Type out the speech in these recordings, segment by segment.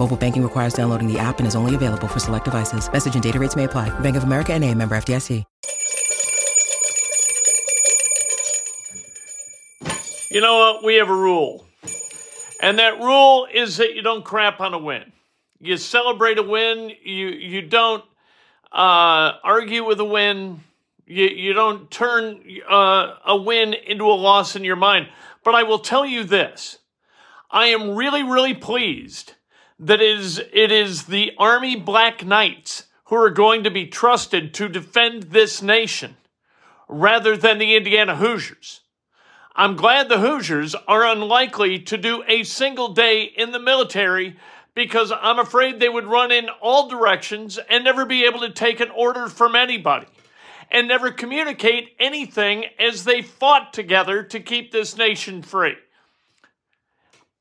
Mobile banking requires downloading the app and is only available for select devices. Message and data rates may apply. Bank of America and a member FDIC. You know what? We have a rule. And that rule is that you don't crap on a win. You celebrate a win. You you don't uh, argue with a win. You you don't turn uh, a win into a loss in your mind. But I will tell you this: I am really really pleased that is it is the Army Black Knights who are going to be trusted to defend this nation, rather than the Indiana Hoosiers. I'm glad the Hoosiers are unlikely to do a single day in the military because I'm afraid they would run in all directions and never be able to take an order from anybody and never communicate anything as they fought together to keep this nation free.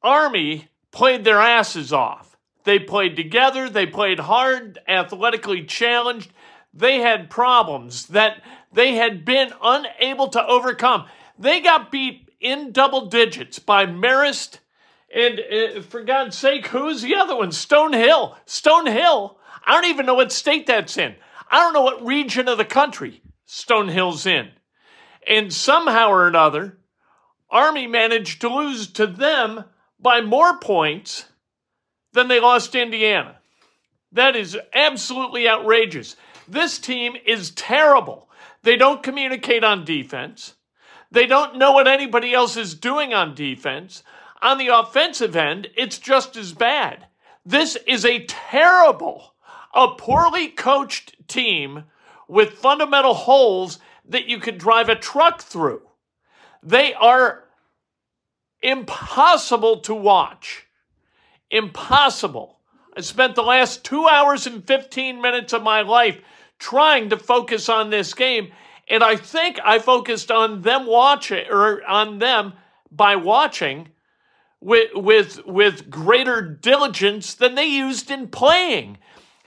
Army played their asses off. They played together, they played hard, athletically challenged. They had problems that they had been unable to overcome. They got beat in double digits by Marist and, uh, for God's sake, who's the other one? Stonehill. Stonehill. I don't even know what state that's in. I don't know what region of the country Stonehill's in. And somehow or another, Army managed to lose to them by more points than they lost Indiana. That is absolutely outrageous. This team is terrible. They don't communicate on defense. They don't know what anybody else is doing on defense. On the offensive end, it's just as bad. This is a terrible, a poorly coached team with fundamental holes that you could drive a truck through. They are impossible to watch. Impossible. I spent the last two hours and 15 minutes of my life trying to focus on this game, and I think I focused on them watching or on them by watching with with with greater diligence than they used in playing.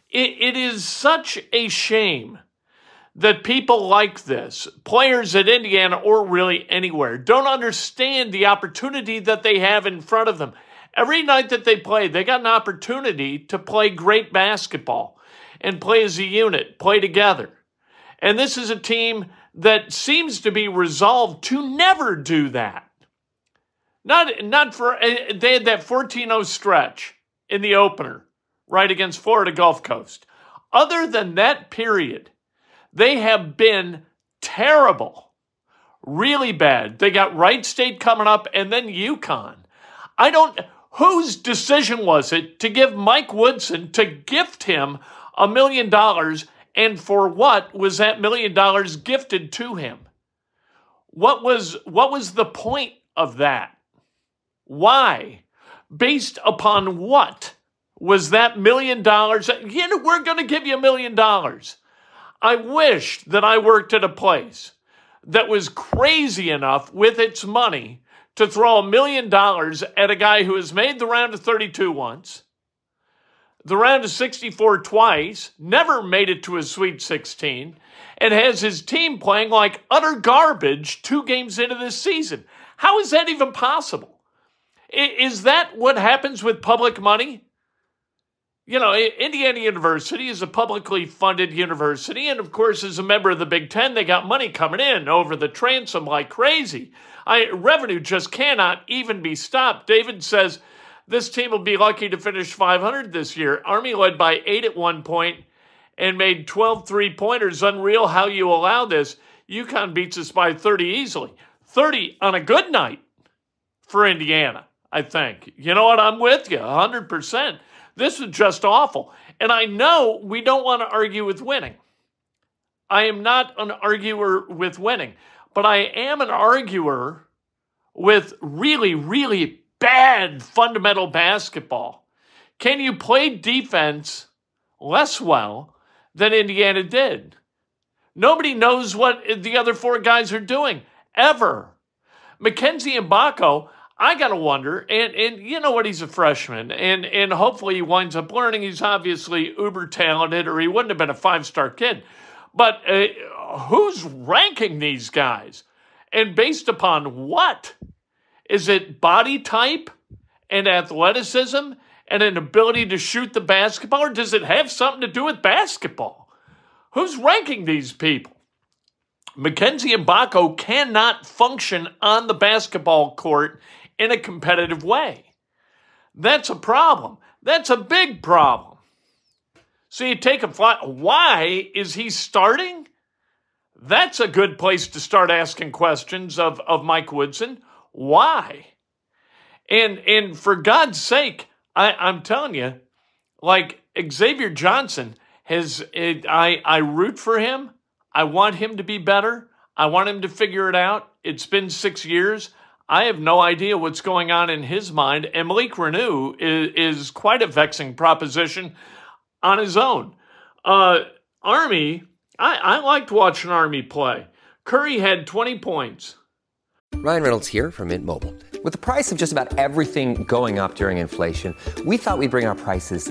It, it is such a shame that people like this, players at Indiana or really anywhere, don't understand the opportunity that they have in front of them. Every night that they play, they got an opportunity to play great basketball and play as a unit, play together. And this is a team that seems to be resolved to never do that. Not, not for, eh, they had that 14 0 stretch in the opener, right against Florida Gulf Coast. Other than that period, they have been terrible, really bad. They got Wright State coming up and then UConn. I don't, whose decision was it to give Mike Woodson, to gift him a million dollars, and for what was that million dollars gifted to him? What was, what was the point of that? Why? Based upon what was that million dollars? You know, we're going to give you a million dollars. I wish that I worked at a place that was crazy enough with its money to throw a million dollars at a guy who has made the round of 32 once, the round of 64 twice, never made it to a Sweet 16, and has his team playing like utter garbage two games into this season. How is that even possible? Is that what happens with public money? You know, Indiana University is a publicly funded university, and of course, as a member of the Big Ten, they got money coming in over the transom like crazy. I, revenue just cannot even be stopped. David says this team will be lucky to finish 500 this year. Army led by eight at one point and made 12 three pointers. Unreal how you allow this. UConn beats us by 30 easily. 30 on a good night for Indiana, I think. You know what? I'm with you 100%. This is just awful. And I know we don't want to argue with winning. I am not an arguer with winning, but I am an arguer with really, really bad fundamental basketball. Can you play defense less well than Indiana did? Nobody knows what the other four guys are doing ever. Mackenzie Mgbako, I gotta wonder, and and you know what? He's a freshman, and and hopefully he winds up learning. He's obviously uber talented, or he wouldn't have been a five star kid. But uh, who's ranking these guys, and based upon what? Is it body type and athleticism and an ability to shoot the basketball, or does it have something to do with basketball? Who's ranking these people? Mackenzie Mgbako cannot function on the basketball court in a competitive way. That's a problem. That's a big problem. So you take a fly. Why is he starting? That's a good place to start asking questions of, of Mike Woodson. Why? And and for God's sake, I, I'm telling you, like Xavier Johnson has it, I I root for him. I want him to be better. I want him to figure it out. It's been six years. I have no idea what's going on in his mind. And Malik Reneau is, is quite a vexing proposition on his own. Uh, Army, I, I liked watching Army play. Curry had 20 points. Ryan Reynolds here from Mint Mobile. With the price of just about everything going up during inflation, we thought we'd bring our prices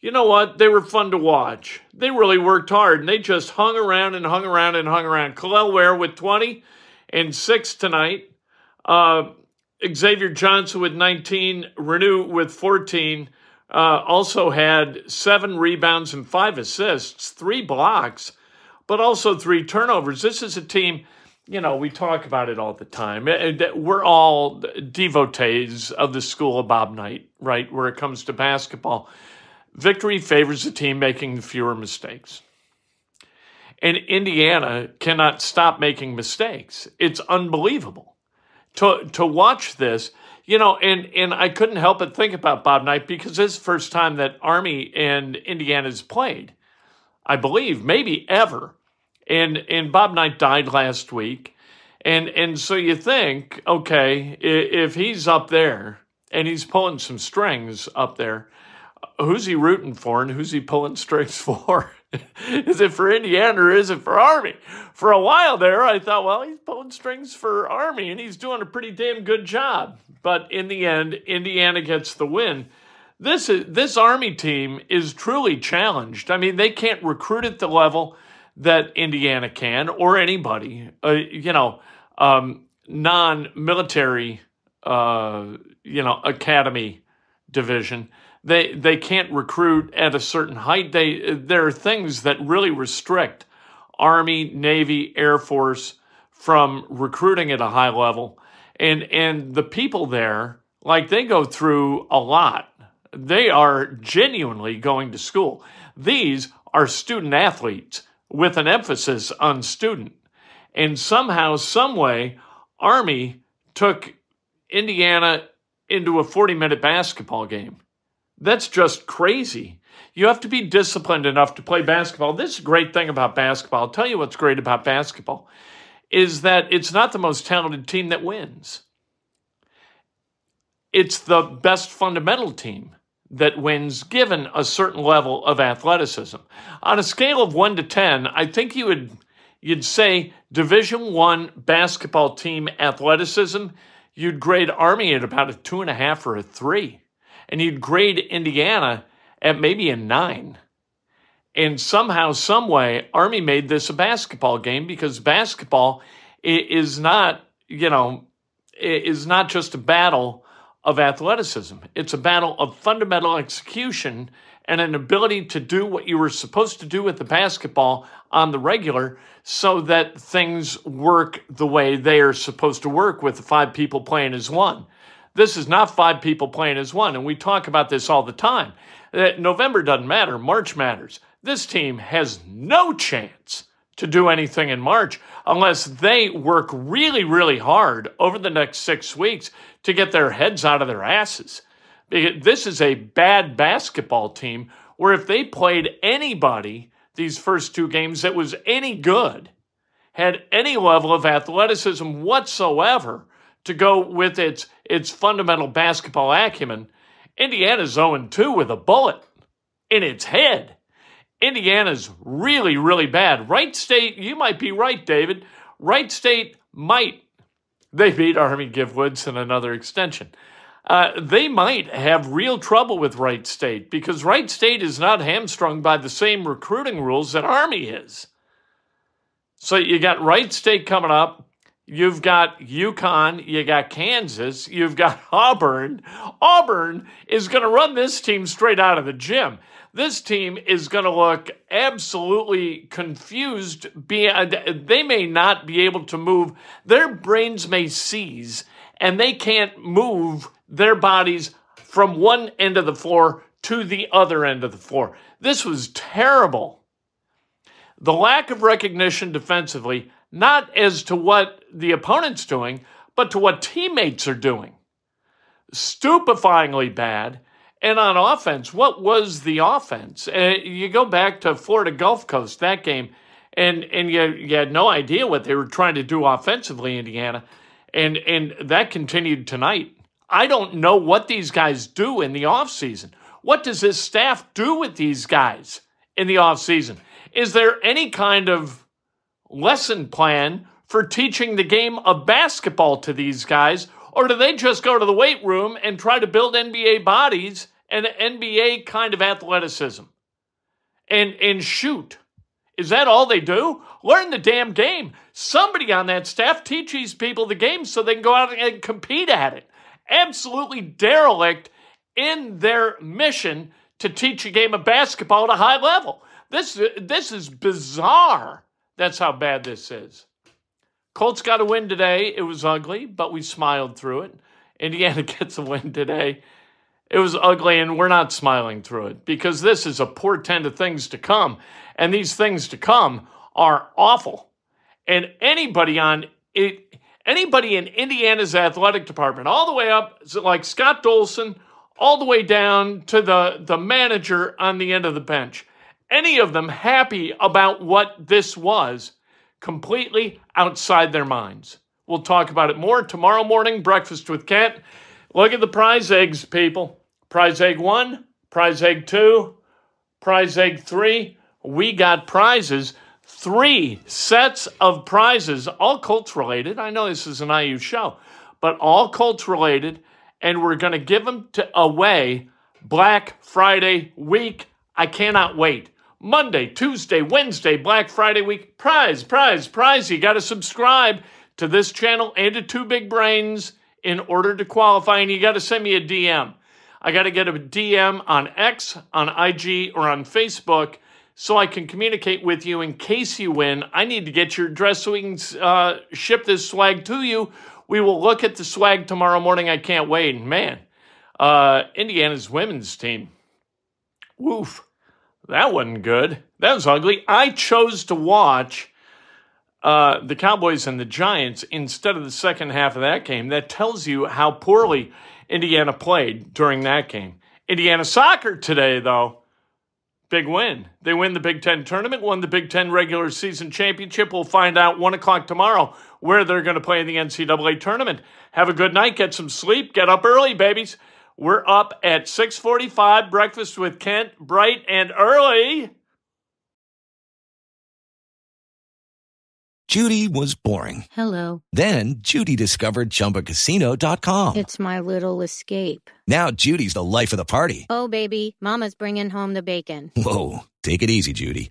You know what? They were fun to watch. They really worked hard and they just hung around and hung around and hung around. Kel'el Ware with 20 and six tonight. Uh, Xavier Johnson with 19. Reneau with 14. Uh, also had seven rebounds and five assists, three blocks, but also three turnovers. This is a team you know, we talk about it all the time. We're all devotees of the school of Bob Knight, right? Where it comes to basketball, victory favors the team making fewer mistakes. And Indiana cannot stop making mistakes. It's unbelievable to to watch this. You know, and and I couldn't help but think about Bob Knight because this is the first time that Army and Indiana's played, I believe, maybe ever and and Bob Knight died last week, and and so you think, okay, if he's up there and he's pulling some strings up there, who's he rooting for and who's he pulling strings for? is it for Indiana or is it for Army? For a while there, I thought, well, he's pulling strings for Army and he's doing a pretty damn good job. But in the end, Indiana gets the win. This is this Army team is truly challenged. I mean, they can't recruit at the level that Indiana can, or anybody, uh, you know, um, non-military, uh, you know, academy division. They they can't recruit at a certain height. They there are things that really restrict Army, Navy, Air Force from recruiting at a high level. And and the people there, like they go through a lot. They are genuinely going to school. These are student athletes with an emphasis on student. And somehow, some way, Army took Indiana into a 40 minute basketball game. That's just crazy. You have to be disciplined enough to play basketball. This is a great thing about basketball. I'll tell you what's great about basketball is that it's not the most talented team that wins. It's the best fundamental team that wins given a certain level of athleticism. On a scale of 1 to 10, I think you would you'd say Division 1 basketball team athleticism, you'd grade Army at about a 2.5 or a 3. And you'd grade Indiana at maybe a 9. And somehow, some way, Army made this a basketball game because basketball is not, you know, is not just a battle of athleticism. It's a battle of fundamental execution and an ability to do what you were supposed to do with the basketball on the regular so that things work the way they are supposed to work with the five people playing as one. This is not five people playing as one. And we talk about this all the time. That November doesn't matter, March matters. This team has no chance to do anything in March unless they work really, really hard over the next six weeks to get their heads out of their asses. This is a bad basketball team where if they played anybody these first two games that was any good, had any level of athleticism whatsoever to go with its its fundamental basketball acumen, Indiana's 0 2 with a bullet in its head. Indiana's really, really bad. Wright State, you might be right, David. Wright State might. They beat Army Giftwoods in another extension. Uh, they might have real trouble with Wright State because Wright State is not hamstrung by the same recruiting rules that Army is. So you got Wright State coming up. You've got UConn, you got Kansas, you've got Auburn. Auburn is going to run this team straight out of the gym this team is going to look absolutely confused. Uh, they may not be able to move. Their brains may seize, and they can't move their bodies from one end of the floor to the other end of the floor. This was terrible. The lack of recognition defensively, not as to what the opponent's doing, but to what teammates are doing. Stupefyingly bad. And on offense, what was the offense? Uh, you go back to Florida Gulf Coast, that game, and, and you, you had no idea what they were trying to do offensively, Indiana. And, and that continued tonight. I don't know what these guys do in the offseason. What does this staff do with these guys in the offseason? Is there any kind of lesson plan for teaching the game of basketball to these guys? Or do they just go to the weight room and try to build NBA bodies and NBA kind of athleticism and, and shoot? Is that all they do? Learn the damn game. Somebody on that staff teach these people the game so they can go out and compete at it. Absolutely derelict in their mission to teach a game of basketball at a high level. This, this is bizarre. That's how bad this is. Colts got a win today. It was ugly, but we smiled through it. Indiana gets a win today. It was ugly, and we're not smiling through it because this is a portent of things to come. And these things to come are awful. And anybody on it, anybody in Indiana's athletic department, all the way up, like Scott Dolson, all the way down to the, the manager on the end of the bench, any of them happy about what this was completely outside their minds. We'll talk about it more tomorrow morning, Breakfast with Kent. Look at the prize eggs, people. Prize egg one, prize egg two, prize egg three. We got prizes, three sets of prizes, all Colts related. I know this is an IU show, but all Colts related, and we're going to give them to, away Black Friday week. I cannot wait. Monday, Tuesday, Wednesday, Black Friday week. Prize, prize, prize. You got to subscribe to this channel and to Two Big Brains in order to qualify, and you got to send me a DM. I got to get a DM on X, on IG, or on Facebook so I can communicate with you in case you win. I need to get your address so we can uh, ship this swag to you. We will look at the swag tomorrow morning. I can't wait. Man, uh, Indiana's women's team. Woof. That wasn't good. That was ugly. I chose to watch uh, the Cowboys and the Giants instead of the second half of that game. That tells you how poorly Indiana played during that game. Indiana soccer today, though, big win. They win the Big Ten tournament, won the Big Ten regular season championship. We'll find out one o'clock tomorrow where they're going to play in the NCAA tournament. Have a good night. Get some sleep. Get up early, babies. We're up at 6:45. Breakfast with Kent, bright and early. Judy was boring. Hello. Then Judy discovered ChumbaCasino.com. It's my little escape. Now Judy's the life of the party. Oh baby, Mama's bringing home the bacon. Whoa, take it easy, Judy.